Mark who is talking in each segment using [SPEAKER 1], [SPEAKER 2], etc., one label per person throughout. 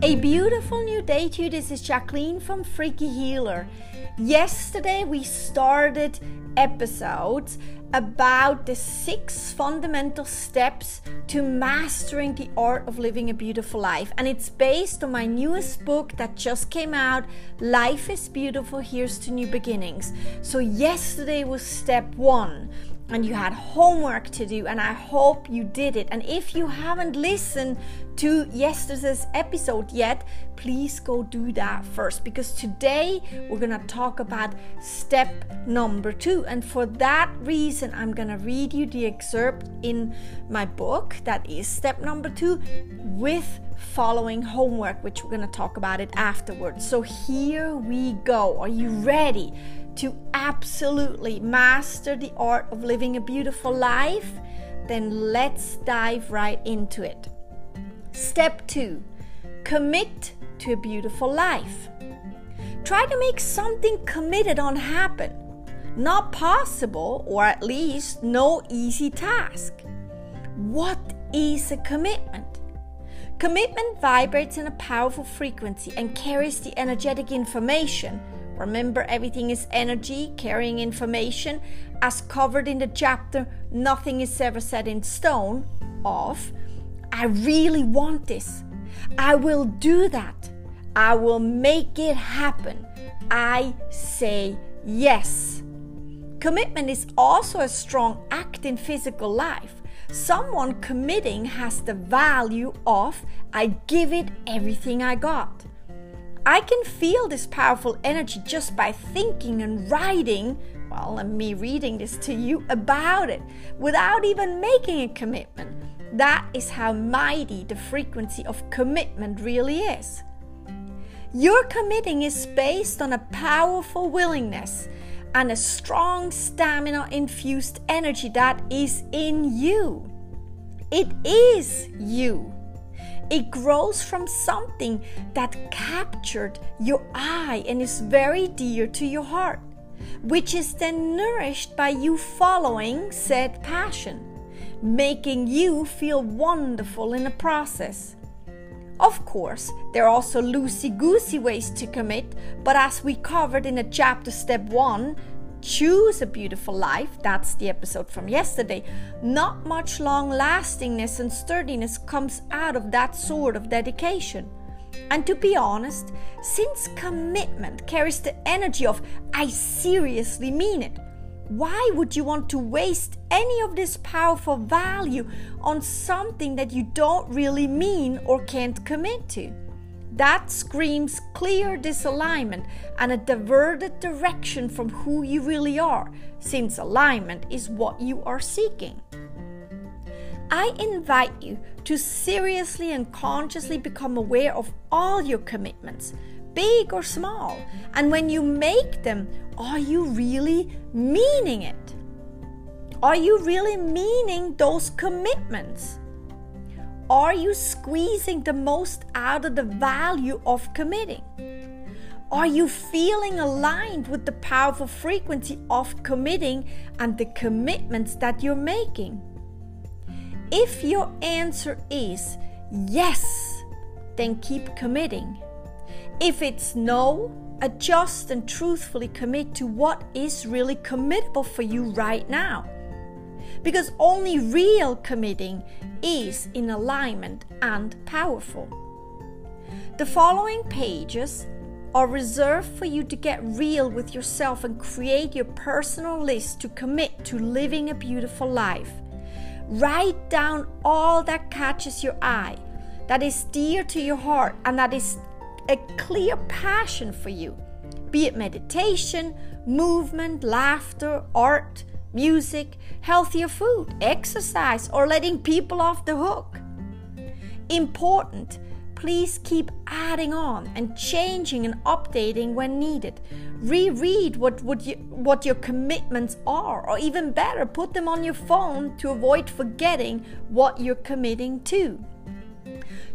[SPEAKER 1] A beautiful new day to you. This is Jacqueline from Freaky Healer. Yesterday we started episodes about the six fundamental steps to mastering the art of living a beautiful life. And it's based on my newest book that just came out Life is Beautiful, Here's to New Beginnings. So, yesterday was step one and you had homework to do, and I hope you did it. And if you haven't listened to yesterday's episode yet, please go do that first because today we're gonna talk about step number two. And for that reason, I'm gonna read you the excerpt in my book that is step number two with following homework, which we're gonna talk about it afterwards. So here we go. Are you ready? To absolutely master the art of living a beautiful life, then let's dive right into it. Step two commit to a beautiful life. Try to make something committed on happen. Not possible, or at least no easy task. What is a commitment? Commitment vibrates in a powerful frequency and carries the energetic information Remember, everything is energy, carrying information, as covered in the chapter Nothing is Ever Set in Stone of I really want this. I will do that. I will make it happen. I say yes. Commitment is also a strong act in physical life. Someone committing has the value of I give it everything I got. I can feel this powerful energy just by thinking and writing, well, and me reading this to you about it without even making a commitment. That is how mighty the frequency of commitment really is. Your committing is based on a powerful willingness and a strong stamina infused energy that is in you. It is you. It grows from something that captured your eye and is very dear to your heart, which is then nourished by you following said passion, making you feel wonderful in the process. Of course, there are also loosey goosey ways to commit, but as we covered in a chapter step 1, choose a beautiful life, that's the episode from yesterday, not much long lastingness and sturdiness comes out of that sort of dedication. And to be honest, since commitment carries the energy of I seriously mean it, why would you want to waste any of this powerful value on something that you don't really mean or can't commit to? That screams clear disalignment and a diverted direction from who you really are, since alignment is what you are seeking. I invite you to seriously and consciously become aware of all your commitments, big or small, and when you make them, are you really meaning it? Are you really meaning those commitments? Are you squeezing the most out of the value of committing? Are you feeling aligned with the powerful frequency of committing and the commitments that you're making? If your answer is yes, then keep committing. If it's no, adjust and truthfully commit to what is really committable for you right now because only real committing is in alignment and powerful. The following pages are reserved for you to get real with yourself and create your personal list to commit to living a beautiful life. Write down all that catches your eye, that is dear to your heart, and that is a clear passion for you, be it meditation, movement, laughter, art, music, healthier food, exercise, or letting people off the hook. Important, please keep adding on and changing and updating when needed. Reread what, what, you, what your commitments are, or even better, put them on your phone to avoid forgetting what you're committing to.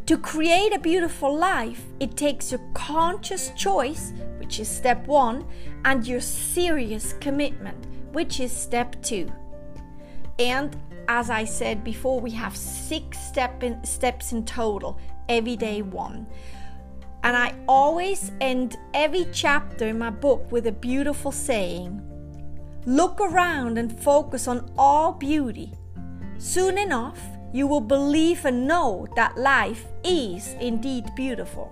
[SPEAKER 1] To create a beautiful life, it takes your conscious choice, which is step one, and your serious commitment which is step two. And as I said before, we have six step in, steps in total, every day one. And I always end every chapter in my book with a beautiful saying Look around and focus on all beauty. Soon enough, you will believe and know that life is indeed beautiful.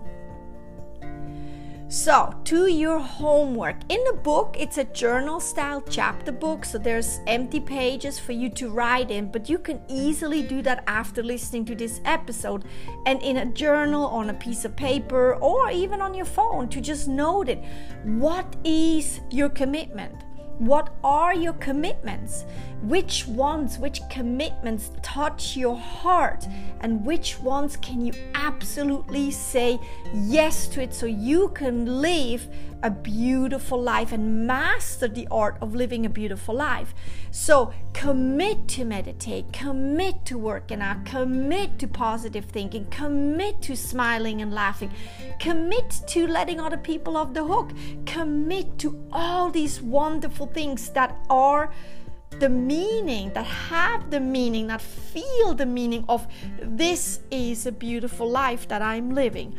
[SPEAKER 1] So, to your homework. In the book, it's a journal style chapter book, so there's empty pages for you to write in, but you can easily do that after listening to this episode and in a journal, on a piece of paper, or even on your phone to just note it. What is your commitment? What are your commitments? Which ones, which commitments touch your heart? And which ones can you absolutely say yes to it so you can live a beautiful life and master the art of living a beautiful life? So commit to meditate, commit to working out, commit to positive thinking, commit to smiling and laughing, commit to letting other people off the hook, commit to all these wonderful things that are the meaning, that have the meaning, that feel the meaning of this is a beautiful life that I'm living.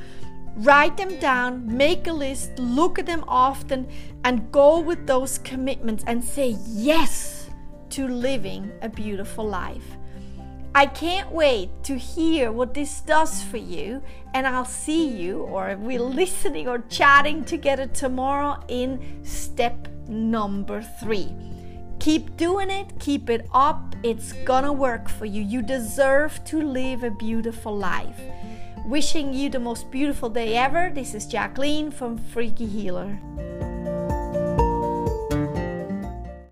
[SPEAKER 1] Write them down, make a list, look at them often, and go with those commitments and say yes to living a beautiful life. I can't wait to hear what this does for you, and I'll see you, or we're listening or chatting together tomorrow in step number three. Keep doing it, keep it up. It's gonna work for you. You deserve to live a beautiful life. Wishing you the most beautiful day ever. This is Jacqueline from Freaky Healer.